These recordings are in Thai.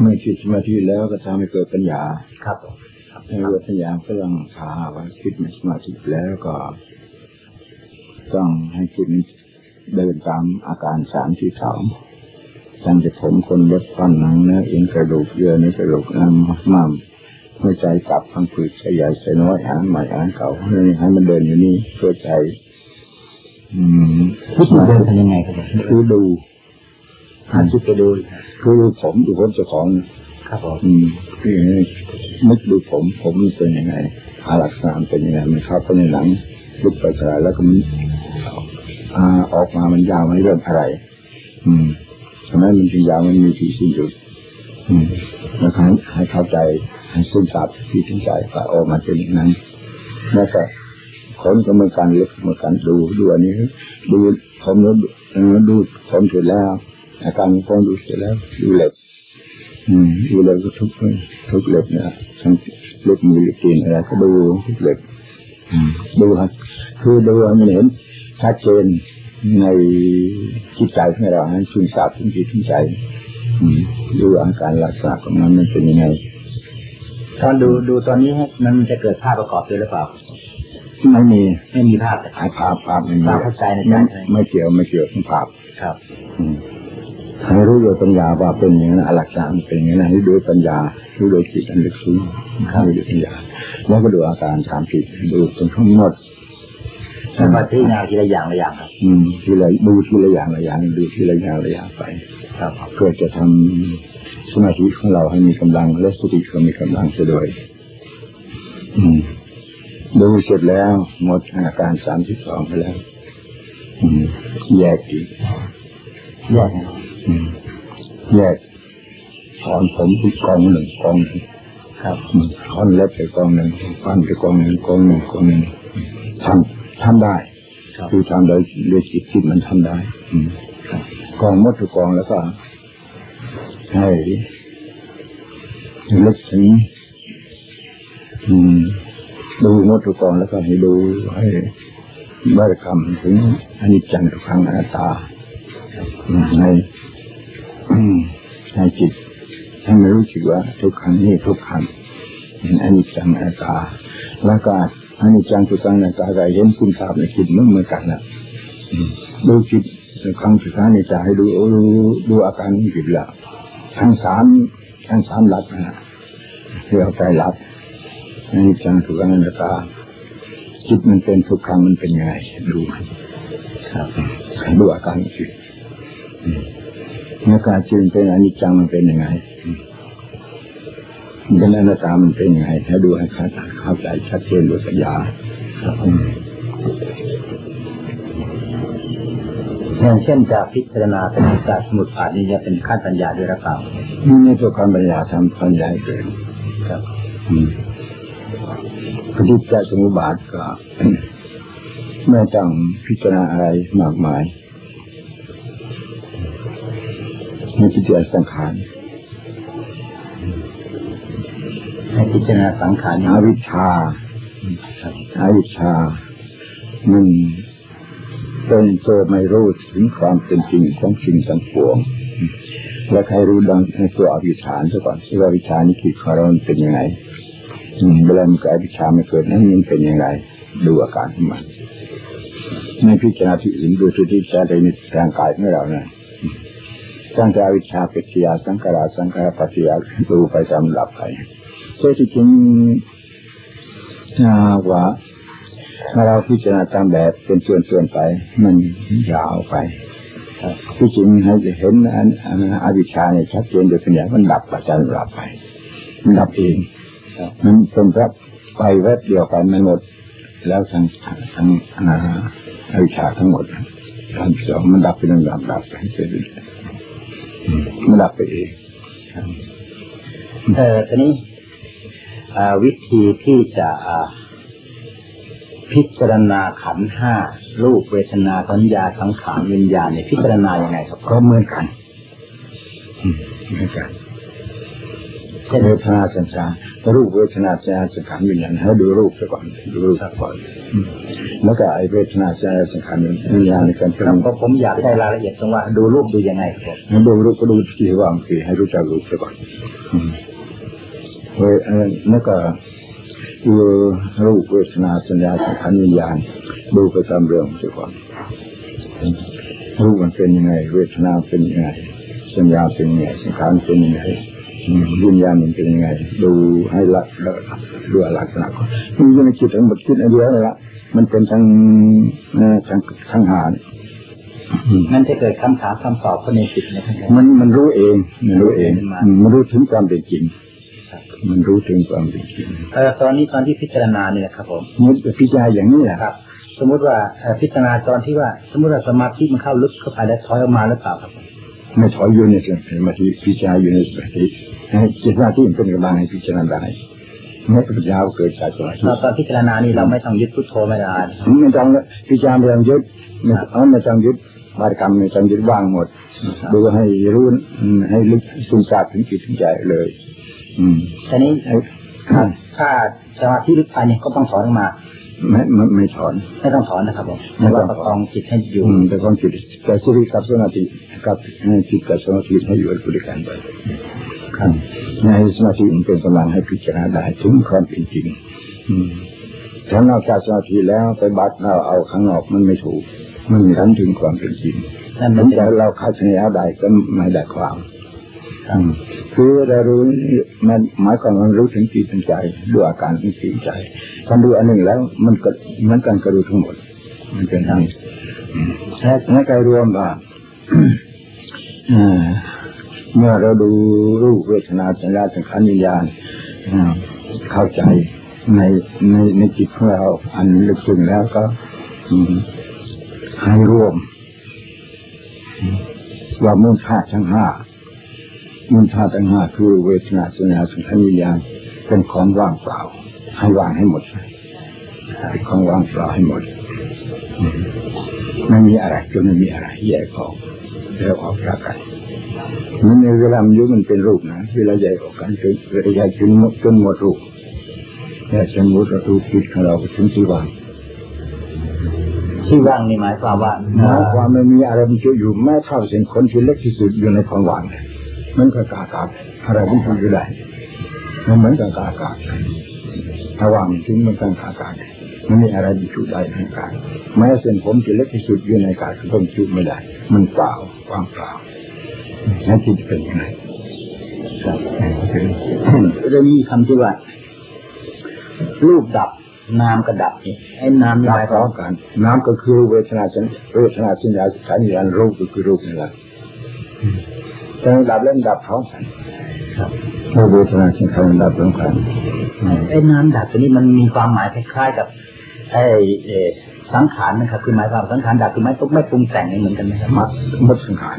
เมื่อจิตสมาธิแล้วก็ทำให้เกิดปัญญา ครับให้เกิดปัญญาก็ต้องพาว่าคิดในสมาธิแล้วก็ ต้องให้คิดเดินตามอาการสามที่สองตั้งแต่ผมคนลดฟันหนังเนื้อเอ็นกระดูกเยื่อในกระดูกน้ำมั่มหัวใจกลับพังผืดขยายใส่น้อยอ่านใหม่อ่านเก่าให้มันเดินอยู่นี่เพื่อใจ อืมวิธีเดินทำยังไงครับคือดู หันจิตไปดูคือผมดูผมเจ้าของครับผมอืมคือนึกดูผมผมเป็นยังไงอาลักษณะเป็นยังไงมันเข้าไปในหนังลุกไปกระแล้วก็มันออกมามันยาวมันเรื่องอะไร อืมทำไมมันจึงยาวมันมีที่สิ้นสุดอืมแล้วให้ให้เข้าใจให้ซึมซับที่ถึงใจก็ออกมาเป็นอย่างนั้นแล้วก็คนก็เหมือนกันเล็กเหมือนกันดูดูอันนี้ดูผมแล้วดูผมเสร็จแล้ว อาการของดูเสร็จแล้วดูเล็บอืมดูเล็บก็ทุกทุกเล็บเนี่ยทั้งเล็บมือเล็บตีนอะไรก็ดูทุกเล็บดูครับคือดูมันเห็นชัดเจนในจิตใจของเราให้ชุ่มซาบถึงจิตถึงใจดูอาการลักษณะของมันมันเป็นยังไงตอนดูดูตอนนี้มันจะเกิดภาพประกอบด้วยหรือเปล่าไม่มีไม่มีภาพแต่ภาพภาพไม่มีภาพเข้าใจในใจไม่เกี่ยวไม่เกี่ยวกับภาพครับ อืม ให้รู้โดยปัญญาว่าเป็นอย่างนั้นหลักการเป็นอย่างนั้นให้ดูปัญญารู้โดยจิตอันลึกซึ้งดูโดยปัญญาแล้วก็ดูอาการสามจิตดูจนทั้งหมดแล้วก็ที่งานทีละอย่างละอย่างครับ อืมทีละดูทีละอย่างละอย่างดูทีละอย่างละอย่างไป ครับเพื่อจะทำสมาธิของเราให้มีกำลังและสติก็มีกำลังเสียด้วย อืมดูเสร็จแล้ว หมดอาการสามสิบสองไปแล้ว อืมแยกอีกแยก แยกถอนผมอีกกองหนึ่งกองครับถอนเล็บไปกองหนึ่งฟันไปกองหนึ่งกองหนึ่งกองหนึ่งทำทำได้คือทำโดยเรียกจิตจิตมันทำได้กองมดทุกกองแล้วก็ให้ลึกถึงดูมดทุกกองแล้วก็ให้ดูให้บริกรรมถึงอนิจจังทุกขังอนัตตาใน ในจิตให้ไม่รู้สึกว่าทุกครั้งนี้ทุกครั้งอันนี้จังอาตาแล้วก็อันนี้จังทุกครั้งอาตาก็เห็นคุณค่าในจิตเหมือนกันนะดูจิตครั้งสุดท้ายในใจให้ดูดูดูอาการนี้จิตละทั้งสามทั้งสามหลักนะเรียกใจหลักอันนี้จังทุกครั้งอาตาจิตมันเป็นทุกครั้งมันเป็นยังไงดูครับดูอาการจิต อาการจึงเป็นอนิจจังมันเป็นยังไงเป็นอนัตตามันเป็นยังไงถ้าดูให้เข้าใจชัดเจนด้วยปัญญาอย่างเช่นจากพิจารณาเป็นจากสมุดผ่านนี้จะเป็นขั้นปัญญาด้วยหรือเปล่านี่ในตัวการปัญญาทำปัญญาเกินครับปฏิจจสมุปบาทก็ไม่ต้องพิจารณาอะไรมากมาย ให้พิจารณาสังขารให้พิจารณาสังขารอวิชชาอวิชชามันเป็นตัวไม่รู้ถึงความเป็นจริงของสิ่งทั้งปวงและใครรู้ดังในตัวอวิชชาซะก่อนว่าวิชานี่คือคารอนเป็นยังไงเวลามันเกิดวิชาไม่เกิดนั้นมันเป็นยังไงดูอาการของมันในพิจารณาที่อื่นดูที่ใจในร่างกายของเราเนี่ย ตั้งแต่วิชาปิยาสังขารสังขารปัจยาดูไปตามหลับไปโดยที่จริงว่าเราพิจารณาตามแบบเป็นส่วนๆไป มันยาวไปที่จริงให้เห็นอันอวิชชาเนี่ยชัดเจนโดยเป็นอย่างมันดับปัจจัยหลับไป มันดับเองมันเป็นรับไปแวบเดียวกันมันหมด แล้วทั้งทั้งอวิชชาทั้งหมดทั้งสองมันดับเป็นลำดับดับไปเรื่อย มันดับไปเองเออทีนี้วิธีที่จะพิจารณาขันห้ารูปเวทนาสัญญาสังขารวิญญาณเนี่ยพิจารณาอย่างไงครับก็เหมือนกันเหมือนกัน เวทนาสัญญารูปเวทนาสัญญาสังขารวิญญาณให้ดูรูปซะก่อนดูรูปซะก่อนแล้วก็ไอเวทนาสัญญาสังขารวิญญาณในการครับเพราะผมอยากได้รายละเอียดตรงว่าดูรูปดูยังไงครับผมดูรูปก็ดูที่ว่างคือให้รู้จักรูปซะก่อนเวแล้วก็ดูรูปเวทนาสัญญาสังขารวิญญาณดูไปตามเรื่องซะก่อนรูปมันเป็นยังไง เวทนาเป็นยังไงสัญญาเป็นยังไงสังขารเป็นยังไง วิญญาณมันเป็นยังไง ดูให้ละดูลักษณะก่อนมันอยู่ในจิตทั้งหมดคิดอันเดียวเลยละมันเป็นทั้งทั้งทั้งหารนั่นจะเกิดคำถามคำตอบก็ในจิตนะครับมันมันรู้เอง มันรู้เอง มันรู้ถึงความเป็นจริงมันรู้ถึงความเป็นจริงตอนนี้ตอนที่พิจารณาเนี่ยครับผมมุดพิจารณาอย่างนี้แหละครับ สมมุติว่าพิจารณาตอนที่ว่า สมมติว่าสมาธิมันเข้าลึกเข้าไปแล้วถอยออกมาหรือเปล่าครับ ไม่ถอยอยู่ในสมาธิพิจารณาอยู่ในสมาธิให้จิตหน้าที่เป็นกำลังให้พิจารณาได้ไม่ปัญญาเกิดจากสมาธิตอนพิจารณานี่เราไม่ต้องยึดพุทโธไม่ได้ไม่ต้องพิจารณาไม่ต้องยึดไม่ไม่ต้องยึดบารกรรมไม่ต้องยึดว่างหมดดูให้รู้ให้ลึกซึมซาบถึงจิตถึงใจเลย อืมทีนี้ถ้าสมาธิลึกไปเนี่ยก็ต้องถอนออกมา ไม่ไม่ไม่ถอนไม่ต้องถอนนะครับผมแต่ว่าประคองจิตให้อยู่อืมแต่ความจิตแต่สติกับสมาธิกับจิตกับสมาธิให้อยู่ด้วยกันไปครับในสมาธิมันเป็นกำลังให้พิจารณาได้ถึงความเป็นจริงอืมถ้านอกจากสมาธิแล้วไปบัดเราเอาข้างนอกมันไม่ถูก มันไม่ทันถึงความเป็นจริงนั่นถึมันงจะแต่เราคาดคะเนเอาได้ก็ไม่ได้ความอืม คือเรารู้มันหมายความว่ารู้ถึงจิตถึงใจด้วยอาการที่จิตใจถ้าดูอันหนึ่งแล้วมันก็เหมือนกันกระดูทั้งหมด มันเป็นทั้งและในการรวมว่าเมื่อเราดูรูปเวทนาสัญญาสังขารวิญญาณเข้าใจในในในจิตของเราอันลึกซึ้งแล้วก็ให้รวมว่ามูลธาทั้งห้า มูลธาตุทั้งห้าคือเวทนาสัญญาสังขารวิญญาณเป็นของว่างเปล่า ให้ว่างให้หมดเป็นของว่างเปล่าให้หมดอืมไม่มีอะไรจนไม่มีอะไรแยกออกแล้วออกจากกันมันในเวลามันอยุ่มันเป็นรูปนะเวลาแยกออกกันจนเวลาแยกจนหมดจนหมดรูปแยกจนหมดรูปจิตของเราถึงที่ว่างที่ว่างนี่หมายความว่าหมายความไม่มีอะไรมันจะอยู่แม้เท่าเส้นขนที่เล็กที่สุดอยู่ในความว่าง มันก็อากาศอะไรมันจะอยู่ได้มันเหมือนกับอากาศถ้าว่างจริงมันก็อากาศมันมีอะไรที่จุได้ในอากาศแม้เส้นผมที่เล็กที่สุดอยู่ในอากาศก็ต้องจุไม่ได้ มันเปล่าว่างเปล่านั่นที่เป็นยังไงครับจะมีคำที่ว่ารูปดับนามก็ดับนี่ไอ้นามนี่ดัหบมายพควาร้อมมกัน น้ำก็คือเวทนาสัญเวทนาสัญญาสังขารวิญญาณรูปก็คือรูปนี่แหละ แต่ดับเล่นดับพร้อมกันครับเมื่อเวทนาสังขารดับพร้อมกันไอ้นามดับตัวนี้มันมีความหมายคล้ายๆกับไอ้เอ่อสังขารนะครับคือหมายความสังขารดับคือไม่ต้องไม่ปรุงแต่งนี่เหมือนกันไหมครับมัดมัดสังขาร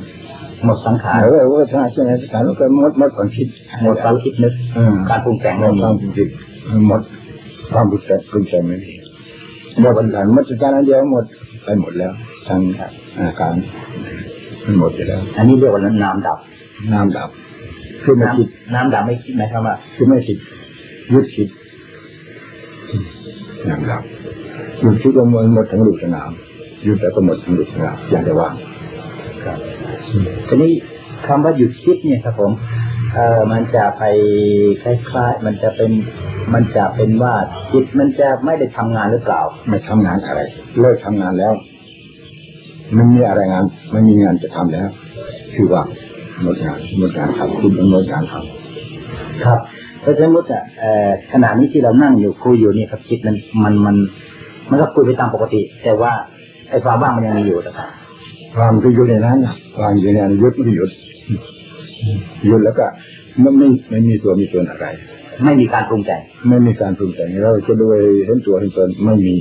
หมดสังขารเออเวทนาสัญญาสังขารก็มัดมัดความคิดหมดความคิดนึกเออการปรุงแต่งหมไม่ดมีความคิดหมดความปรุงแต่งปรุงแต่งไม่มีหมดสังขารมัดสังขารอันเดียวหมดไปหมดแล้วทั้งอาการ มันหมดไปแล้ว อันนี้เรียกว่านามดับ น้ำดับ คือไม่คิดน้ำน้ำดับไม่คิดหมายความว่าคือไม่คิดยึดคิดน้ำดับยึดคิดว่ามันหมดทั้งลูกสนามยึดแล้วก็หมดทั้งลูกสนามอย่างแต่ว่างครับทีนี้คำว่าหยุดคิดเนี่ยครับผมเออมันจะไปคล้ายๆ มันจะเป็นมันจะเป็นว่าจิตมันจะไม่ได้ทำงานหรือเปล่า ไม่ทำงานอะไร เลิกทำงานแล้ว ไม่มีอะไรงานไม่มีงานจะทำแล้วคือว่าหมดงานหมดงานทำคุณต้องหมดงานทครับถ้าสมมติอะเอ่อขณะนี้ที่เรานั่งอยู่คุยอยู่นี่ครับจิตมันมันมันมันก็คุยไปตามปกติ แต่ว่าไอ้ความว่างมันยังมีอยู่นะครับำความคืออยู่ในนั้นน่ะความอยู่ในนั้นหยุดไม่หยุดหยุดแล้วก็ไม่ไม่ไม่มีตัวมีตนอะไร ไม่มีการปรุงแต่งไม่มีการปรุงแต่งเราจะด้วยเห็นตัวเห็นตนไม่มี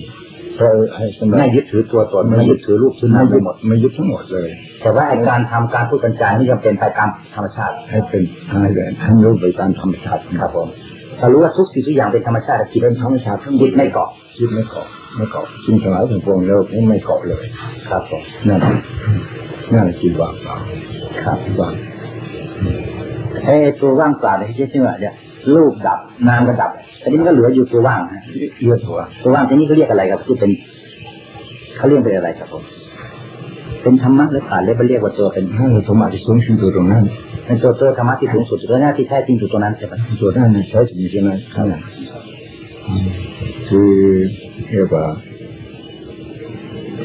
เพราะให้สำหรับไม่ยึดถือตัวตนไม่ยึดถือรูปถือไม่นามยึไปดหมดไม่ยึดทั้งหมดเลย แต่ว่าไอ้การทำการพูดกันจานี่ยังเป็นไปตามธรรมชาติ ให้เป็นให้เป็นให้รู้ไปตามธรรมชาติครับผมถ้ารู้ว่าทุกสิ่งทุกอย่างเป็นธรรมชาติจิตเป็นธรรมชาติทั้งหมจิดตไม่เกาะจิตไม่เกาะไม่เกาะสิ่งทั้งหลายทั้งปวงเราไม่เกาะเลย ครับผมนั่นนั่นจิตว่างเปล่าครับว่างไอ้ตัวว่างเปล่าเนี่ยที่ชื่อว่าเนี่ย รูปดับนามก็ดับอันนี้มันก็เหลืออยู่ตัวว่างนะเลือดหัวตัวว่างทีนี้เขาเรียกอะไรครับที่เป็นเขาเรียกเป็นอะไรครับผมเป็นธรรมะหรือเปล่าเรียกเรียกว่าตัวเป็นถ้าเราสมมาที่สูงสุดตรงนั้นเป็นตัวตัวธรรมะที่สูงสุดตัวหน้าที่แท้จริงอยู่ตรงนั้นใช่ไหมตัวนั้นใช้สิ่งที่นั้นข้างหลังคือเรียกว่า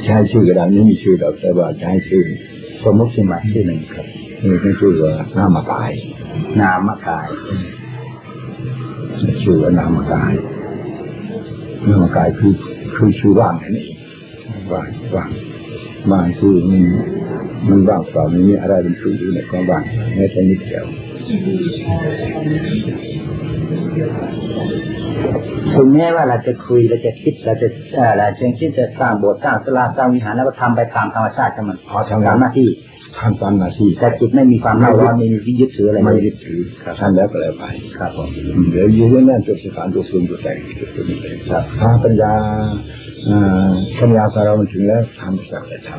ใช้ชื่อก็ได้ไม่มีชื่อดอกแต่ว่าใช้ชื่อสมมติขึ้นมาชื่อหนึ่งครับนี่เป็นชื่อว่านามกาย นามกาย ชื่อว่านามกายนามกายคือคือชื่อว่างนั่นเองว่างว่างว่างคือมันมันว่างเปล่าไม่มีอะไรเป็นชื่ออยู่ในความว่างแม้แต่นิดเดียวถึงแม้ว่าเราจะคุยเราจะคิดเราจะเอ่อเราจะคิดจะสร้างโบสถ์สร้างศาลาสร้างวิหารแล้วก็ทำไปตามธรรมชาติของมันพอทำตามหน้าที่ ทำตามหน้าที่แต่จิตไม่มีความเล่าร้อนไม่มีที่ยึดถืออะไรไม่เลยยึดถือท่านแล้วก็แล้วไปครับผมเดี๋ยวยืนนั่นตัวสถานตัวสูงตัวแต่งตัวตัวนี้เลยครับถ้าปัญญาอ่าปัญญาของเรามันถึงแล้วทำสักแต่ท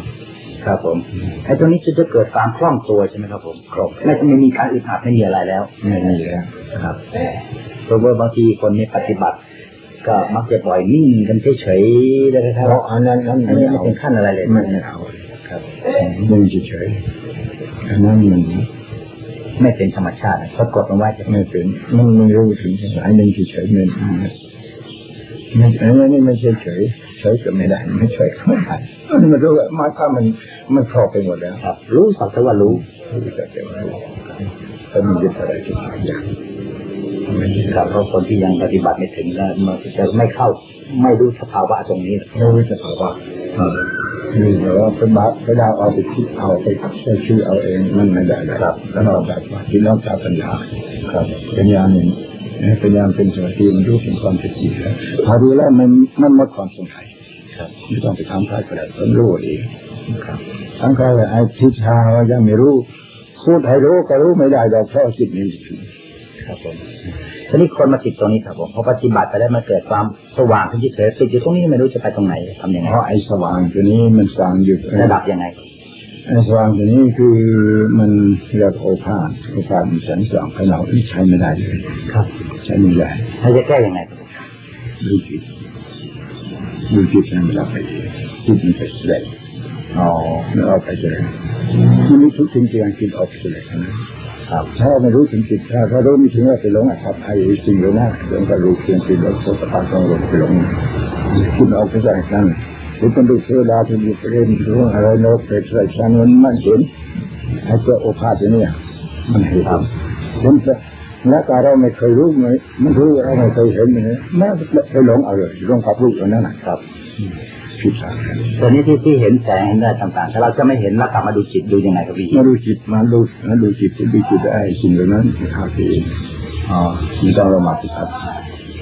ครับผมไอ้ตรงนี้จะจะเกิดความคล่องตัวใช่ไหมครับผมำครบไม่ไม่มีการอึดอัดไม่มีอะไรแล้วไม่มีแล้วครับเพราะว่าบางทีคนนี่ปฏิบัติก็มักจะปล่อยนิ่งกันเฉยๆแล้วก็เพราะอันนั้นนั้นอันไม่นี้ไม่เอาเป็นขั้นอะไรเลยไม่ไม่เอา ครับนิ่งเฉยๆอันนั้นมันไม่เป็นธรรมชาติเขากดมันไว้จะไม่เป็นมันไม่รู้ถึงสายหนึ่งเฉยๆมันไม่อันนี้ไม่ใช่เฉยเฉยก็ไม่ได้ไม่เฉยก็ไม่ได้มันไม่รู้ว่ามาถ้ามันมันครอบไปหมดแล้วครับ รู้สักแต่ว่ารู้รู้จักแต่ว่ารู้แต่มันยึดอะไรทุกอย่างครับเพราะคนที่ยังปฏิบัติไม่ถึงแล้วมันจะไม่เข้า ไม่รู้สภาวะตรงนี้ไม่รู้จะภาวะ นี่แต่ว่าเป็นบาปไปดาวเอาไปคิดเอาไปใช้ชื่อเอาเองมันไม่ได้ครับแล้วนอกจากว่าที่นอกจากปัญญาครับปัญญาหนึ่งปัญญาเป็นสมาธิมันรู้ถึงความเป็นจริงแล้วพอรู้แล้วมันมันหมดความสงสัยครับไม่ต้องไปทำใครก็ได้ผมรู้เองครับทั้งใครไอ้ทิชาว่ายังไม่รู้พูดให้รู้ก็รู้ไม่ได้ดอกเพราะจิตนี้ถึงครับผม ทีนี้คนมาติดตรงนี้ครับผมพอปฏิบัติไปแล้วมันเกิดความสว่างขึ้นที่เฉยติดอยู่ตรงนี้ไม่รู้จะไปตรงไหนทำยังไงเพราะไอ้สว่างตัวนี้มันสว่างอยู่ระดับยังไงไอ้สว่างตัวนี้คือมันเรียกโอภาสโอภาสมันแสงสว่างภายนอกที่ใช้ไม่ได้เลยครับ ใช้ไม่ได้ถ้าจะแก้ยังไงครับดูจิตดูจิตให้มันรับไปเองจิตมันไปแสดงอ๋อมันออกไปแสดงมันมีทุกสิ่งที่ยังจิตออกไปแสดงนะ ครับถ้าไม่รู้ถึงจิตถ้าถ้ารู้ไม่ถึงว่าไปหลงอะครับไอ้สิ่งเหล่านั้นเรื่องก็รู้เพียงสิ่งเหล่านั้นก็ต้องหลงไปหลงจิตออกไปแสดงนั้นหรือเป็นดูเทวดาที่อยู่เรียนรู้อะไรโน้ตเป็นอะไรชั้นมันมันเห็นไอ้ตัวโอภาสเนี่ยมันเห็นเห็นแต่แล้วแต่เราไม่เคยรู้ไหมมันรู้เราไม่เคยเห็นเลยแม้ไปหลงเอาเลยหลงกับรูปอันนั้นนะครับผิดสาร ตัวนี้ที่ที่เห็นแสงเห็นอะไรต่างๆแต่เราจะไม่เห็นแล้วกลับมาดูจิตดูยังไงครับพี่มาดูจิตมาดูมาดูจิตดูจิตไอ้สิ่งเหล่านั้นที่ขาดเองอ๋อไม่ต้องเรามาปฏิบัติ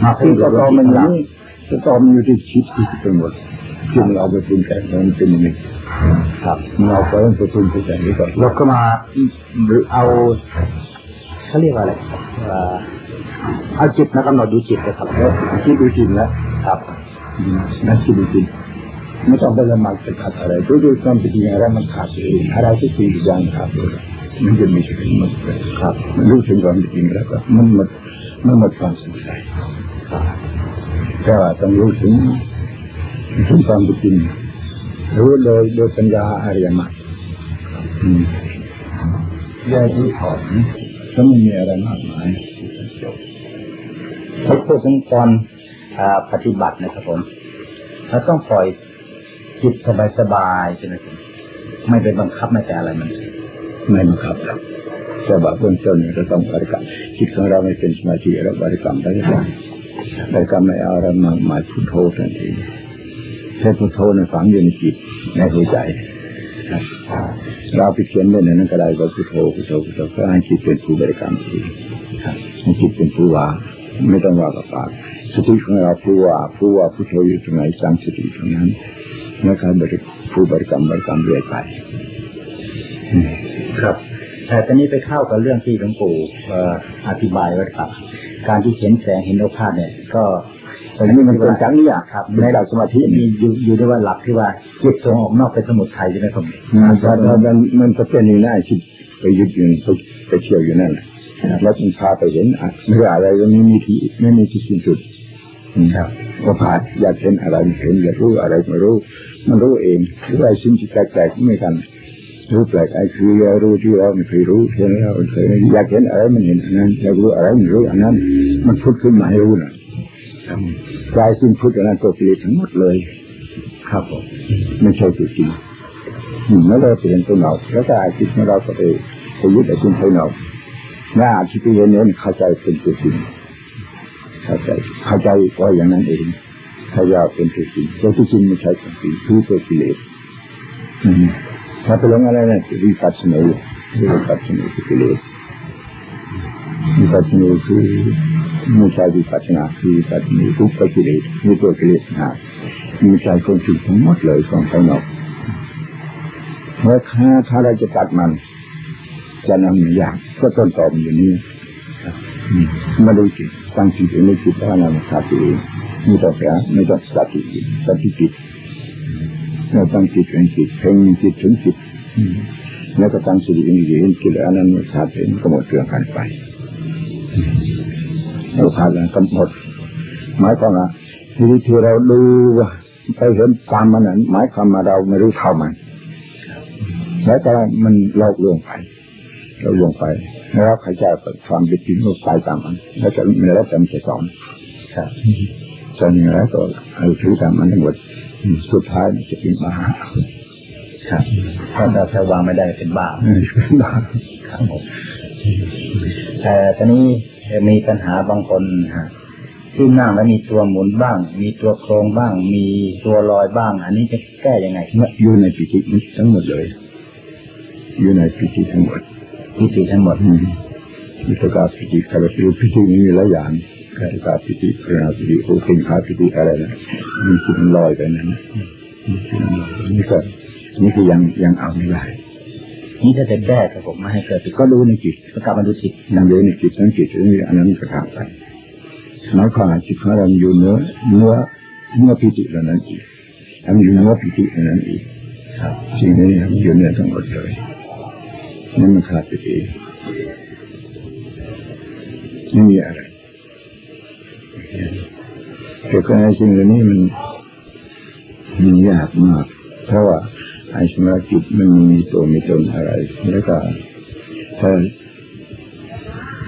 มาซึ่พูงดก็กับตอเรามันหลังนี้ก็ตอมันอยู่ที่จิตที่เป็นหมดจิตมันเอาไปปรุงแต่งมันเป็นอย่างนี้ครับมันเอาไปไปปรุงไปแต่งนี้ก่อนเราก็มาเอาเขาเรียกว่าอะไรเอ่อเอาจิตมากำหนดดูจิตเลยครับแล้วคิดดูจิตแล้วครับนั่นคิดดูจิต ไม่ต้องไปละหมาดไปขัดอะไรดูดูความเป็นจริงอะไรมันขาดเองอะไรที่สิ่อย่างขาดเลยมันจะมีสิ่งมันครับมันรู้ถึงความจริงแล้วก็มันหมดมันหมดความสงสัยก็ต้องรู้ถึงถึงความจริงรู้โดยโดยปัญญาอริยมรรคแยกรู้ถอนก็ไม่มีอะไรมากมายจบเขาพูดถึงตอนอ่าปฏิบัตินะครับผมเราต้องปล่อย จิตสบายๆใช่ไหมครับไม่ไปบังคับไม่แต่อะไรมัน ไม่บังคับครับแต่ว่าเบื้องต้นเนี่ยเราต้องบริกรรมจิตของเราไม่เป็นสมาธิเราบริกรรมได้ยังบริกรรมไม่เอาเรามาหมายพุทโธทันทีใช้พุทโธในฝังอยู่ในจิตในหัวใจเราไปเขียนไว้ในนั้นก็ได้ว่าพุทโธพุทโธพุทโธก็ให้จิตเป็นผู้บริกรรมทีครับให้จิตเป็นผู้ว่าไม่ต้องว่ากับปากสติของเราผู้ว่าผู้ว่าพุทโธอยู่ตรงไหนสร้างสติตรงนั้น นะครับบริผู้บริกรรมบริกรรมเรื่อยไป ครับแต่ตอนนี้ไปเข้ากับเรื่องที่หลวงปู่เอ่ออธิบายไว้ครับ การที่เห็นแสงเห็นโอภาสเนี่ย ก็อันนี้มันเป็นจังเนี่ยครับ ในหลักสมาธิมีอยู่อยู่ด้วยว่าหลักที่ว่าจิตส่งออกนอกเป็นสมุทัยใช่ไหมครับมันมันมันมันก็เป็นอย่างนั้นที่ไปยึดอยู่ไปไปเที่ยวอยู่นั่นแหละแล้วจึงพาไปเห็นเรื่องอะไรก็ไม่มีที่ไม่มีที่สิ้นสุดครับก็พาอยากเห็นอะไรเห็นอยากรู้อะไรไม่รู้ มันรู้เองหรืออะไรสิ่งที่แปลกๆไม่กันรู้แปลกไอ้คือรู้ที่เราไม่เคยรู้เห็นแล้วเคยอยากเห็นอะไรมันเห็นอันนั้นอยากรู้อะไรมันรู้อันนั้น มันพุดขึ้นมาให้รู้นะกลายสิ่งพุดอันนั้นตัวกิเลสทั้งหมดเลย ครับผมไม่ใช่ตัวจริงเมื่อเราเปลี่ยนตัวเราแล้วก็อาชีพของเราก็ไปไปยึดอ้สิ่งภายนอกน่าอาชีพที่เห็นเนี่ยเข้าใจเป็นตัวจริงเข้าใจเข้าใจว่าอย่างนั้นเอง ถ้ายาเป็นตัวจริงตัวจริงไม่ใช่ตัวจริงคือตัวกิเลสถ้าไปลงอะไรนะวิปัสสนาวิปัสสนาคือกิเลสวิปัสสนาคือไม่ใช่วิปัสสนาคือวิปัสสนาทุกข์กิเลสมีตัวกิเลสนะมีใจคนสิ่งทั้งหมดเลยของภายนอกเพราะถ้าถ้าเราจะตัดมัน จะนำอย่างก็ต้นตอมอยู่นี้ ไม่ได้จิตตั้งจิตไม่จิตว่านำขาดเองไม่ต้องแปไม่ต้องสติสติจิตเราตั้งจิตเป็นจิตเพ่งจิตถึงจิตแล้วก็ตั้งสติเองเห็นจิตแล้วนั้นขาดเองก็หมดเรื่องกันไปเราขาดแล้วก็หมดหมายความว่าทีที่เราดูไปเห็นตามมันนั้นหมายความมาเราไม่รู้เท่ามันแล้วแต่มันหลอกลวงไป เราลงไปแล้วใครจะความเป็นจริงก็ไปตามมันแล้วจะไม่แล้วจะไม่สอนครับสอนอย่างไรก็เอาถือตามมันทั้งหมดสุดท้ายจะเป็นบ้าครับถ้าเราถ้าวางไม่ได้เป็นบ้าเป็นบ้าครับผมแต่ตอนนี้มีปัญหาบางคนฮะที่นั่งแล้วมีตัวหมุนบ้าง มีตัวโครงบ้าง มีตัวลอยบ้าง อันนี้จะแก้ยังไงอยู่ในปิติทั้งหมดเลยอยู่ในปิติทั้งหมด พิธีทั้งหมดมิตรกาพิธีคาราพิพิธีมีหลายอย่างคาราาพิธีพระพิธีโอเคนคาพิธีอะไรนะมีจิตลอยไปนั้นนี่ก็นี่คือยังยังเอาไม่ได้นี่ถ้าจะแก้กับผมไม่ให้เกิดก็รู้ในจิตก็กลับมาดูจิตยังรู้ในจิตนั้นจิตนี้อันนั้นก็ทำไปน้อยความจิตของเราอยู่เนื้อเนื้อเนื้อพิจิตรนั้นอีกทำอยู่เนื้อพิจิตรนั้นอีกครับสิ่งนี้อยู่เนื้อทั้งหมดเลย นั่นมันขาดไปเองไม่มีอะไรแต่ก็ไอ้สิ่งเหล่านี้มันมันยากมาก เพราะว่าไอ้สมาธิมันมีตัวมีตนอะไร แล้วก็ถ้า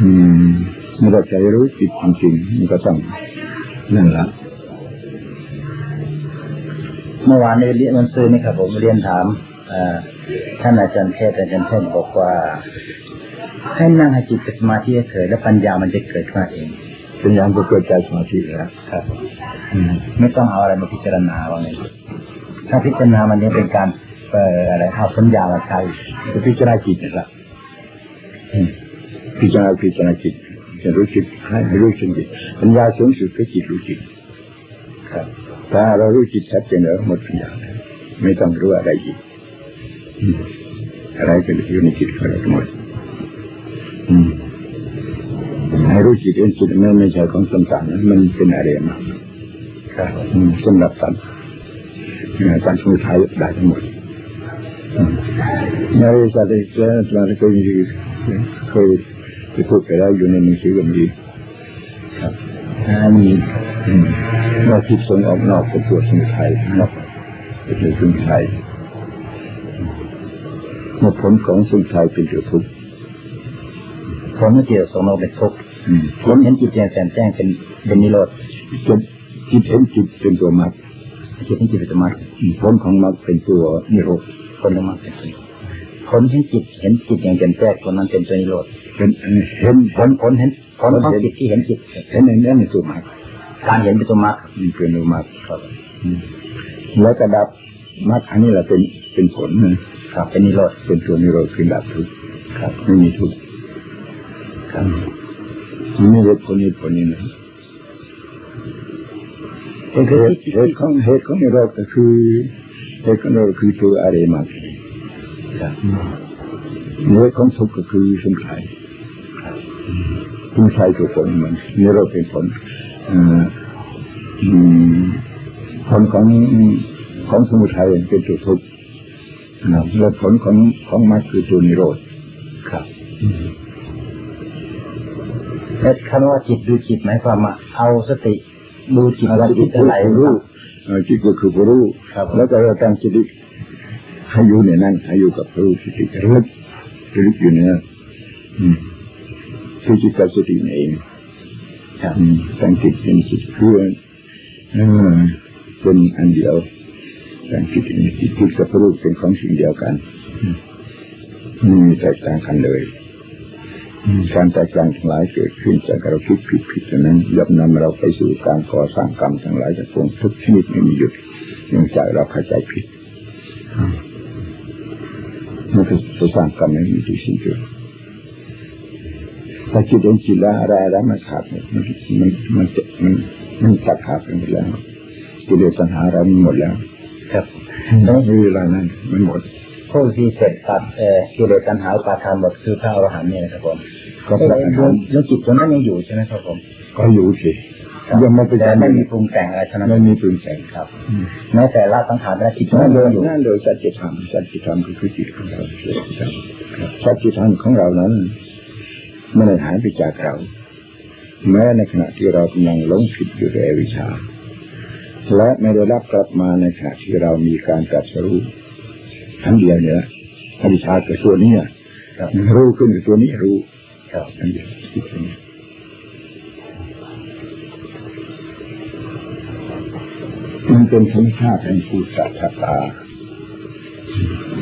อืมมันก็ใจรู้จิตจริงๆมันก็ต้องนั่นละเมื่อวานในเรียนมันซื้อนี่ครับ ผมเรียนถามอ่าท่านอาจารย์เทศอาจารย์เทศบอกว่าให้นั่งให้จิตสมาธิเกิดแล้วปัญญามันจะเกิดมาเองปัญญาก็เกิดจากสมาธิแล้วครับไม่ต้องเอาอะไรมาพิจารณาว่าไงถ้าพิจารณามันนี้เป็นการเอ่ออะไรเอาสัญญามาใช้จะพิจารณาจิตนะครับพิจารณาพิจารณาจิตจะรู้จิตให้รู้จิตปัญญาสูงสุดก็จิตรู้จิตครับถ้าเรารู้จิตชัดเจนแล้วหมดปัญญาไม่ต้องรู้อะไรอีก อะไรเก็อยู่ในจิตของเราทั้งหมดให้รู้จิตเองจิตนั้นไม่ใช่ของสังสารมันเป็นอะไรมาสำหรับสัตว์การสมุทัยได้ทั้งหมดในสัตว์เจ้าเราเคยเคยไปพูดไปแล้วอยู่ในหนังสือแบบนี้ครับอันนี้เราคิดส่งออกนอกเป็นตัวสมุทัยนอกเป็นตัวสมุทัย เมื่อผลของสุทัยเป็นตัวทุกข์ผลเกี่ยวสมเราเป็นทุกข์ผลเห็นจิตแจ้งแจ่มแจ้งเป็นเป็นนิโรธจิตจิตเห็นจิตเป็นตัวมรรคจิตเห็นจิตเป็นตัวมรรคผลของมรรคเป็นตัวนิโรธผลของมรรคเป็นตัวผลเห็นจิตเห็นจิตอย่างแจ่มแจ้งคนนั้นเป็นตัวนิโรธเป็นเห็นผลผลเห็นผลของจิตที่เห็นจิตเห็นในนั้นเป็นตัวมรรคการเห็นเป็นตัวมรรคเป็นตัวมรรคครับแล้วกระดับ มรรคอันนี้แหละเป็นเป็นผลนะครับเป็นนิโรธเป็นตัวนิโรธคือดับทุกข์ครับไม่มีทุกข์ครับนี่เหตุผลนี้ผลนี้นะเหตุเหตุของเหตุของนิโรธก็คือเหตุของนิโรธคือตัวอะไรมากครับเหตุของทุกข์ก็คือสงสัยสงสัยตัวผลมันนิโรธเป็นผลผลของ ของสมุทัยเป็นตัวทุกข์นะและผลของของมรรคคือตัวนิโรธครับแล้วคำว่าจิตดูจิตหมายความว่าเอาสติดูจิตว่าจิตอะไรรู้จิตก็คือผู้รู้ครับแล้วก็เราตั้งสติให้อยู่ในนั้นให้อยู่กับรู้สติระลึกระลึกอยู่เนี่ยอืมคือจิตกับสตินี่เองครับอืมตั้งจิตเป็นจิตเพื่อเออเป็นอันเดียว ตั้งจิตเป็นจิตจิตกับรู้เป็นของสิ่งเดียวกันอืมไม่มีแตกต่างกันเลยอืมการแตกต่างทั้งหลายเกิดขึ้นจากเราคิดผิดผิดเท่านั้นย่อมนำเราไปสู่การก่อสร้างกรรมทั้งหลายจากพวกทุกชนิดไม่มีหยุดเนื่องจากเราเข้าใจผิดมันก็จะสร้างกรรมไม่มีที่สิ้นสุดถ้าคิดเองคิดแล้วอะไรอะไรมันขาดหมดมันมันมันมันมันตัดขาดไปหมดแล้วกิเลสปัญหาเรามันหมดแล้ว ครับต้องมีเวลานั้นมันหมดผู้ที่เสร็จตัดเอ่อกิเลสตัณหาอุปาทานหมดคือพระอรหันต์เนี่ยนะครับผมก็พระอรหันต์แล้วจิตตัวนั้นยังอยู่ใช่ไหมครับผมก็อยู่สิครับยังไม่ไปแต่ทำไม่มีปรุงแต่งอะไรทั้งนั้นไม่มีปรุงแต่งครับแม้แต่ละสังขารและจิตนั่นั้นนเลยังยอยู่นั่นเลยสัจธรรมสัจธรรมคือคือจิตของเราสัจธรรมสัจธรรมของเรานั้นไม่ได้หายไปจากเรา แม้ในขณะที่เรากำลังหลงผิดอยู่ในอวิชชา และไม่ได้รับกลับมาในขณะที่เรามีการตรัสรู้ทั้งเดียวเนี่ยอวิชชากับตัวเนี้ยครับรู้ขึ้นกับตัวนี้รู้ครับทั้งเดียวคิดอย่างนี้มันเป็นธรรมชาติแห่งภูตตตา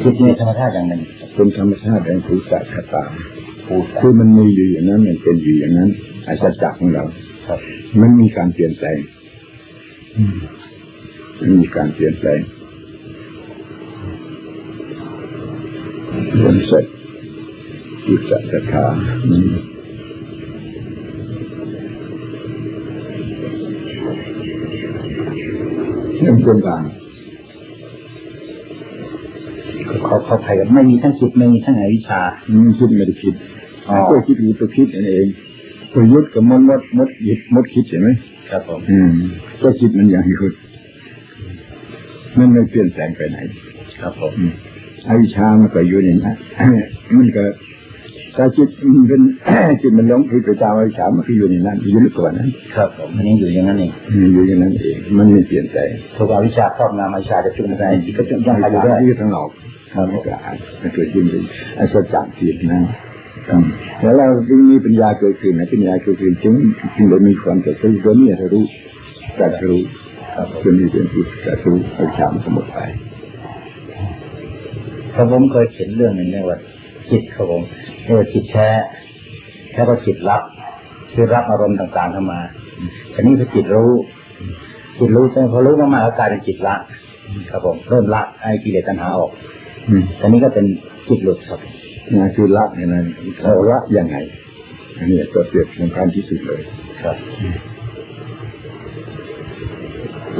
จิตในธรรมชาติอย่างหนึ่งเป็นธรรมชาติแห่งภูตตตาพูดคือมันมีอยู่อย่างนั้นมันเป็นอยู่อย่างนั้นอาศัยจักรของเราครับมันมีการเปลี่ยนแปลง มันมีการเปลี่ยนแปลงบนเสร็จจิตศรัทธามันยังเป็นกลางเขาเขาใครกันไม่มีทั้งจิตไม่มีทั้งอวิชชามันคิดไม่ได้คิดอ๋อก็คิดอยู่ตัวคิดนั่นเองตัวยุดกับมดมดมดหยิบมดคิดเห็นไหม ครับผมอืม ก็คิดมันอย่างยุดมันไม่เปลี่ยนแปลงไปไหน ครับผมอืมอวิชชามันก็อยู่ในนั้นมันก็ถ้าจิตมันเป็นจิตมันหลงผิดไปตามอวิชชามันก็อยู่ในนั้นอยู่ลึกกว่านั้น ครับผมมันยังอยู่อย่างนั้นเองอืมอยู่อย่างนั้นเองมันไม่เปลี่ยนแปลงถูกอวิชชาครอบงำอวิชชาจะจุ่มในจิตก็จะยังไม่ไปอยู่ได้ได้ที่ทั้งหลอกครับมันก็อาจมันเกิดยิ่งเป็นอัศจรรย์จิตนะอืม แล้วเราจึงมีปัญญาเกิดขึ้นนะปัญญาเกิดขึ้นจึงจึงได้มีความจะรู้ตัวนี้จะรู้จะรู้ครับผมจนมีเป็นจิตจะรู้อวิชชามันก็หมดไปครับผมเคยเขียนเรื่องหนึ่งเรียกว่าจิตครับผมเรียกว่าจิตแท้แล้วก็จิตรับคือรับอารมณ์ต่างๆเข้ามาทีนี้พอจิตรู้ จิตรู้ใช่พอรู้มากๆก็กลายเป็นจิตละครับผมเริ่มละไอ้กิเลสตัณหาออกอืมทีนี้ก็เป็นจิตหลุดครับ งานคือละเนี่ยนะเราละยังไงอันนี้ก็เปรียบสำคัญที่สุดเลยครับ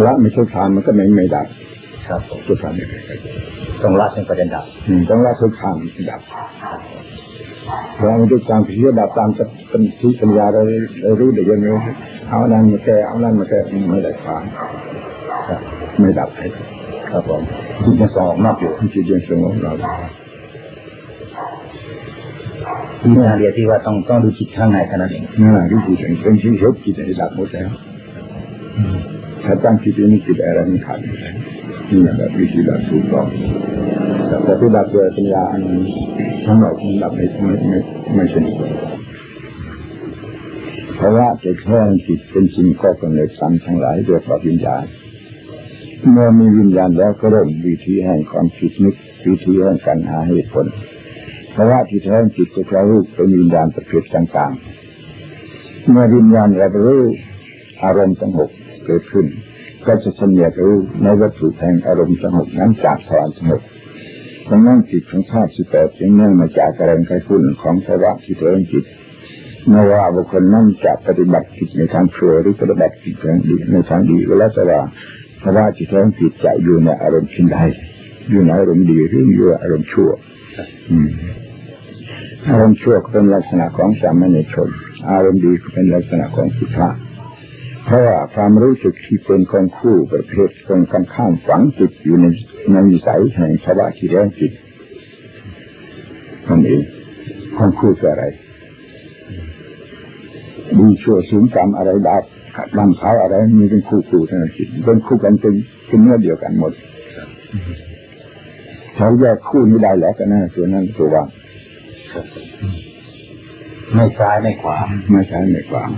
ละไม่ใช่ทานมันก็ไม่ไม่ดับครับผมทุกทานไม่ได้ต้องละจนประเด็นดับอืมต้องละทุกทานมันถึงดับเราไม่ด้วยการที่จะดับตามสติปัญญาเราเรารู้ได้ยังไงเอานั้นมาแก้เอานั้นมาแก้ไม่ได้ทานครับไม่ดับให้ครับผมจิตยังส่งออกนอกอยู่มันจิตยังสงบเรา นี่นาเดียวที่ว่าต้องต้องดูจิตข้างในเท่านั้นเองนั่นแหละที่จิตเป็นที่เห็นจิตให้ดับหมดแล้วถ้าตั้งจิตนี้จิตอะไรมันขาดไม่ได้นี่แหละแบบวิธีแบบถูกต้องแต่ที่ดับโดยปัญญาอันทั้งหมดมันดับไม่ไม่ไม่ไม่สนิทเพราะว่าจะแค่จิตเป็นสิ่งก่อกำเนิดสัมทั้งหลายโดยปวิญญาณเมื่อมีวิญญาณแล้วก็เริ่มวิธีแห่งความคิดนึกวิธีแห่งการหาเหตุผล เพราะว่าที่แท้จิตก็แค่รูปเป็นวิญญาณประเภทต่างๆ เมื่อวิญญาณรับรู้อารมณ์สงบเกิดขึ้น ก็จะสัญญารู้ในวัตถุแห่งอารมณ์สงบนั้นจากสวรรค์สงบดังนั้นจิตของชาติสิบแปดจึงเนื่องมาจากแรงไข้ฝุ่นของภาวะที่แท้จิตไม่ว่าบุคคลนั้นจะปฏิบัติจิตในทางชั่วหรือปฏิบัติจิตในทางดีในทางดีก็แล้วแต่ว่าภาวะที่แท้จิตจะอยู่ในอารมณ์ชิ้นใดอยู่ในอารมณ์ดีหรืออยู่ในอารมณ์ชั่ว อารมณ์ชั่วเป็นลักษณะของสามัญชน อารมณ์ดีเป็นลักษณะของพุทธะเพราะว่าความรู้สึกที่เป็นของคู่ประเภทตรงกันข้ามฝังจิตอยู่ในในนิสัยแห่งภาวะที่แรงจิตนั่นเองของคู่คืออะไรดีชั่วสูงต่ำอะไรดาบลำเขาอะไรมีเป็นคู่คู่ทั้งนั้นเป็นคู่กันเป็นเป็นเนื้อเดียวกันหมด เขาแยกคู่นี้ได้แล้วกันนะส่วนนั้นตัวว่างไม่ซ้ายไม่ขวาไม่ใช่ไม่กวาง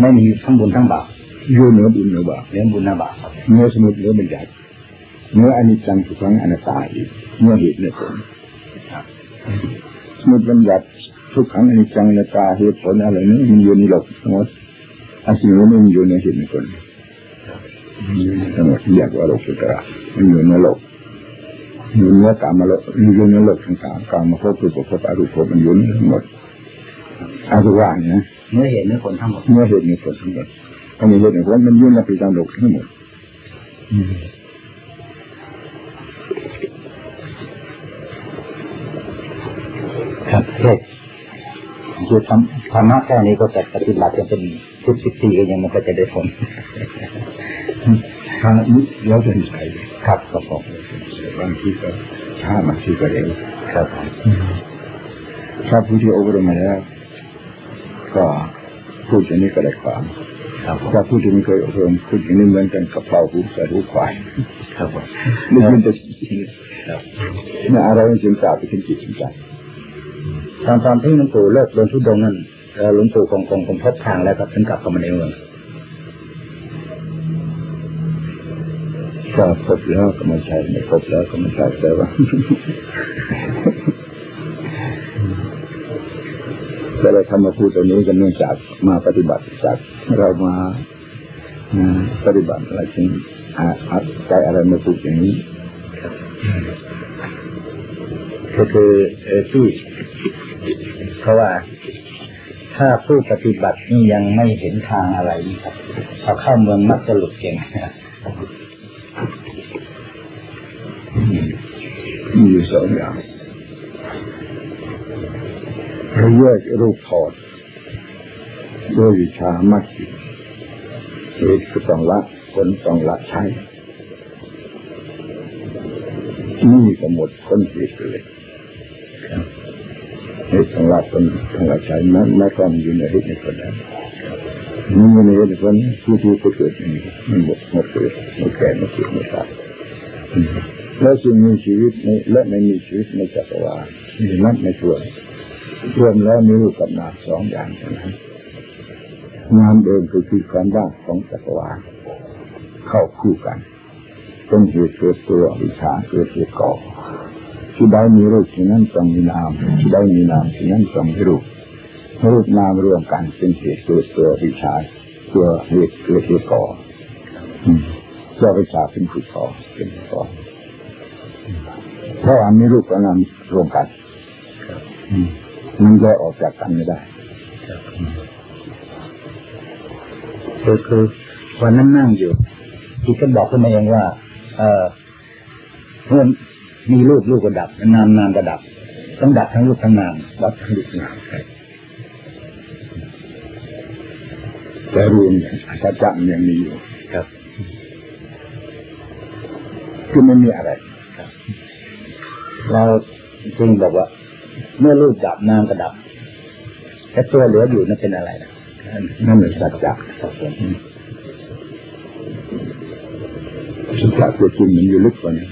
ไม่มีทั้งบุญทั้งบาปอยู่เหนือบุญเหนือบาปเลี้ยงบุญนะบาปครับเนื้อสมุดเนื้อบัญญัติเนื้ออนิจจังทุกขังอนัตตาอีกเนื้อเหตุเนื้อผลสมุดบัญญัติทุกขังอนิจจังอนัตตาเหตุผลอะไรนี่มันอยู่ในโลกทั้งหมดอาสิ่งนี้มันอยู่ในเหตุในผลทั้งหมดเรียกว่าโลกุตระมันอยู่ในโลก อยู่เนื้อกามมาโลกอยู่ในโลกทั้งสามกามมาพบรูปภพอรูปภพมันอยู่ในทั้งหมดอาสุว่าเนี่ยนะเนื้อเหตุเนื้อผลทั้งหมดเมื่อเหตุมีผลทั้งหมดอันนี้เหตุมีผลมันยุ่งในปีตามโลกทั้งหมดครับเทศคือธรรมะแค่นี้ก็จะปฏิบัติจะเป็นสิบสิบปีก็ยังมันก็จะได้ผลทางนี้แล้วเป็นใครับครับผม บางทีก็ช้าบางทีก็เร็วครับถ้าผู้ที่อบรมมาแล้ว ก็พูดอย่างนี้ก็ได้ความครับผมถ้าผู้ที่ไม่เคยอบรมพูดอย่างนี้เหมือนกันกับเป่าหูใส่หูควายครับผมได้ยินแต่ครับเนี่ยอะไรมันจึงกล่าวไปถึงจิตถึงใจตอนตอนที่หลวงปู่เลิกเดินทุดงค์นั่นเอ่อหลวงปู่คงคงคงพบทางแล้วครับถึงกลับเข้ามาในเมือง ก็พบแล้วก็ไม่ใช่ไม่พบแล้วก็ไม่ใช่แต่ว่าแต่เราทำมาพูดตรงนี้กันเนื่องจากมาปฏิบัติจากเรามาปฏิบัติอะไรจึงอาใจอะไรมาพูดอย่างนี้ก็คือเออที่เพราะว่าถ้าผู้ปฏิบัตินี่ยังไม่เห็นทางอะไรครับพอเข้าเมืองมักจะหลุดเก่ง มีอยู่สองอย่างเราแยกรูปถอดโดยวิชามัดจิตเหตุก็ต้องละผลต้องละใช้นี่ก็หมดคนเหตุเลยเหตุต้องละผลต้องละใช้นั้นไม่ต้องอยู่ในเหตุในผลนั้นนี่อยู่ในเหตุในผลผู้ที่เกิดนี้มันหมดหมดเกิดหมดแก่หมดเกิดหมดตาย และสิ่งมีชีวิตในและไม่มีชีวิตในจักรวาลมีนับในส่วนรวมแล้วมีรูปกับนามสองอย่างเท่านั้นนามเองก็คือความว่างของจักรวาลเข้าคู่กันเป็นเหตุเกิดตัววิชาเกิดเหตุก่อที่ใดมีรูปที่นั้นต้องมีนามที่ใดมีนามที่นั้นต้องมีรูปรูปนามรวมกันเป็นเหตุเกิดตัววิชาตัวเหตุเกิดเหตุก่ออืมตัววิชาเป็นผู้ก่อเป็นผู้ก่อ เพราะอันนี้รูปกับนามรวมกันอืมมันแยกออกจากกันไม่ได้คือคือวันนั้นนั่งอยู่จิตก็บอกขึ้นมาเองว่า เออเมื่อมีรูปรูปก็ดับนามนามก็ดับต้องดับทั้งรูปทั้งนามดับทั้งรูปทั้งนามแต่รวมอย่างอาจารย์ยังมีอยู่ครับคือไม่มีอะไร เราจึงบอกว่า เมื่อรูปดับนามก็ดับแต่ตัวเหลืออยู่นั่นเป็นอะไรนะนั่นเป็นสัจจะครับผมสัจจะตัวจริงมันอยู่ลึกกว่านี้